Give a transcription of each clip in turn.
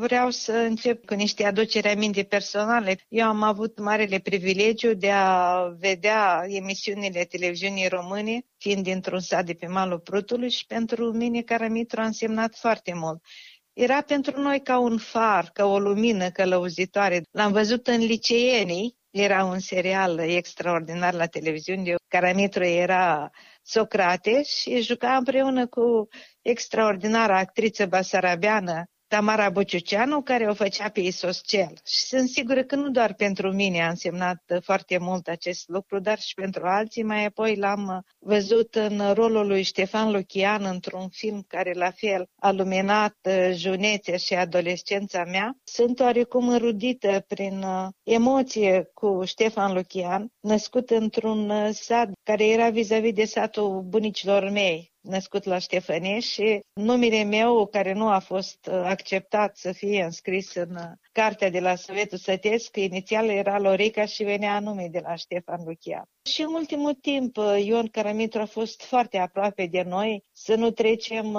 vreau să încep cu niște aduceri aminte personale. Eu am avut marele privilegiu de a vedea emisiunile televiziunii române, fiind dintr-un sat de pe malul Prutului și pentru mine Caramitru a însemnat foarte mult. Era pentru noi ca un far, ca o lumină călăuzitoare. L-am văzut în liceenii, era un serial extraordinar la televiziune. Caramitru era Socrate și juca împreună cu extraordinara actriță basarabeană Tamara Bociuceanu, care o făcea pe Isoscel. Și sunt sigură că nu doar pentru mine a însemnat foarte mult acest lucru, dar și pentru alții. Mai apoi l-am văzut în rolul lui Ștefan Luchian într-un film care la fel a luminat uh, junețea și adolescența mea. Sunt oarecum înrudită prin uh, emoție cu Ștefan Luchian, născut într-un uh, sat care era vis-a-vis de satul bunicilor mei, născut la Ștefănești și numele meu, care nu a fost uh, acceptat să fie înscris în uh, cartea de la Sovietul Sătesc, inițial era Lorica și venea nume de la Ștefan Luchia. Și în ultimul timp, uh, Ion Caramitru a fost foarte aproape de noi, să nu trecem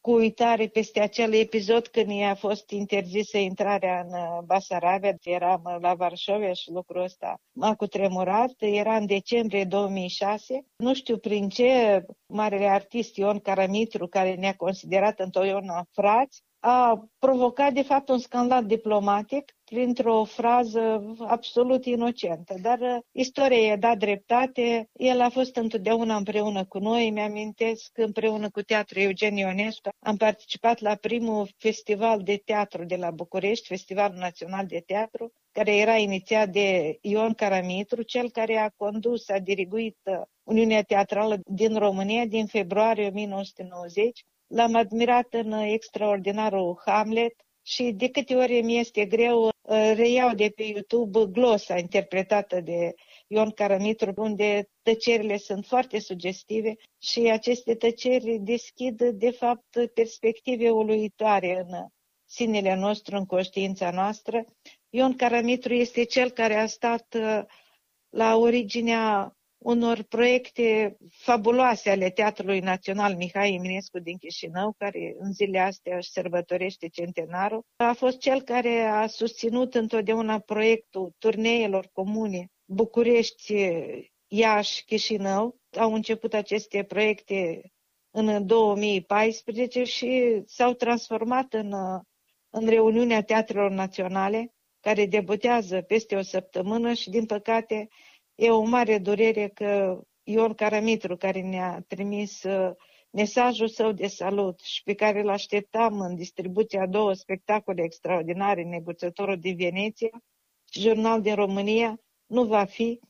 cu uitare peste acel episod când i-a fost interzisă intrarea în Basarabia, eram la Varșovia și lucrul ăsta m-a cutremurat, era în decembrie 2006, nu știu prin ce marele artist Ion Caramitru, care ne-a considerat întotdeauna frați, a provocat de fapt un scandal diplomatic printr-o frază absolut inocentă. Dar uh, istoria i-a dat dreptate, el a fost întotdeauna împreună cu noi, mi-amintesc împreună cu Teatrul Eugen Ionescu. Am participat la primul festival de teatru de la București, Festivalul Național de Teatru, care era inițiat de Ion Caramitru, cel care a condus, a diriguit uh, Uniunea Teatrală din România din februarie 1990 L-am admirat în extraordinarul Hamlet și de câte ori mi este greu, uh, reiau de pe YouTube glosa interpretată de Ion Caramitru, unde tăcerile sunt foarte sugestive și aceste tăceri deschid, de fapt, perspective uluitoare în sinele nostru, în conștiința noastră. Ion Caramitru este cel care a stat uh, la originea unor proiecte fabuloase ale Teatrului Național Mihai Eminescu din Chișinău, care în zilele astea își sărbătorește centenarul. A fost cel care a susținut întotdeauna proiectul turneelor comune București, Iași, Chișinău. Au început aceste proiecte în 2014 și s-au transformat în, în reuniunea Teatrelor Naționale, care debutează peste o săptămână și, din păcate, E o mare durere că Ion Caramitru, care ne-a trimis uh, mesajul său de salut și pe care îl așteptam în distribuția a două spectacole extraordinare, Neguțătorul din Veneția și Jurnal din România, nu va fi.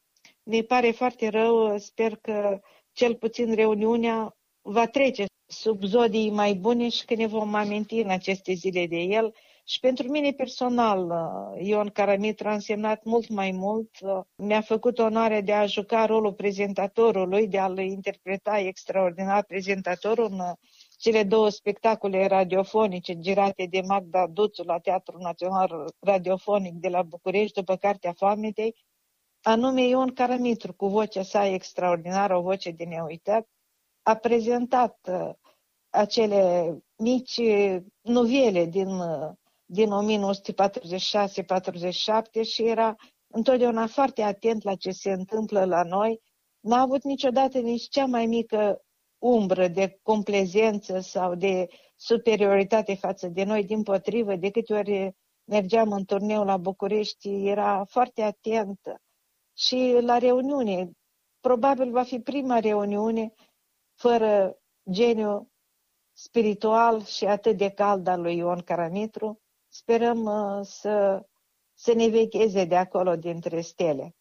Ne pare foarte rău, sper că cel puțin reuniunea va trece sub zodii mai bune și că ne vom aminti în aceste zile de el și pentru mine personal, uh, Ion Caramitru a însemnat mult mai mult. Uh, mi-a făcut onoarea de a juca rolul prezentatorului, de a-l interpreta extraordinar prezentatorul în uh, cele două spectacole radiofonice girate de Magda Duțu la Teatrul Național Radiofonic de la București după Cartea Foametei, anume Ion Caramitru, cu vocea sa extraordinară, o voce de neuitat, a prezentat acele mici novele din din 1946-47 și era întotdeauna foarte atent la ce se întâmplă la noi. N-a avut niciodată nici cea mai mică umbră de complezență sau de superioritate față de noi, din potrivă, de câte ori mergeam în turneu la București, era foarte atentă. Și la reuniune, probabil va fi prima reuniune fără geniu spiritual și atât de cald al lui Ion Caramitru, sperăm uh, să, să ne vecheze de acolo dintre stele.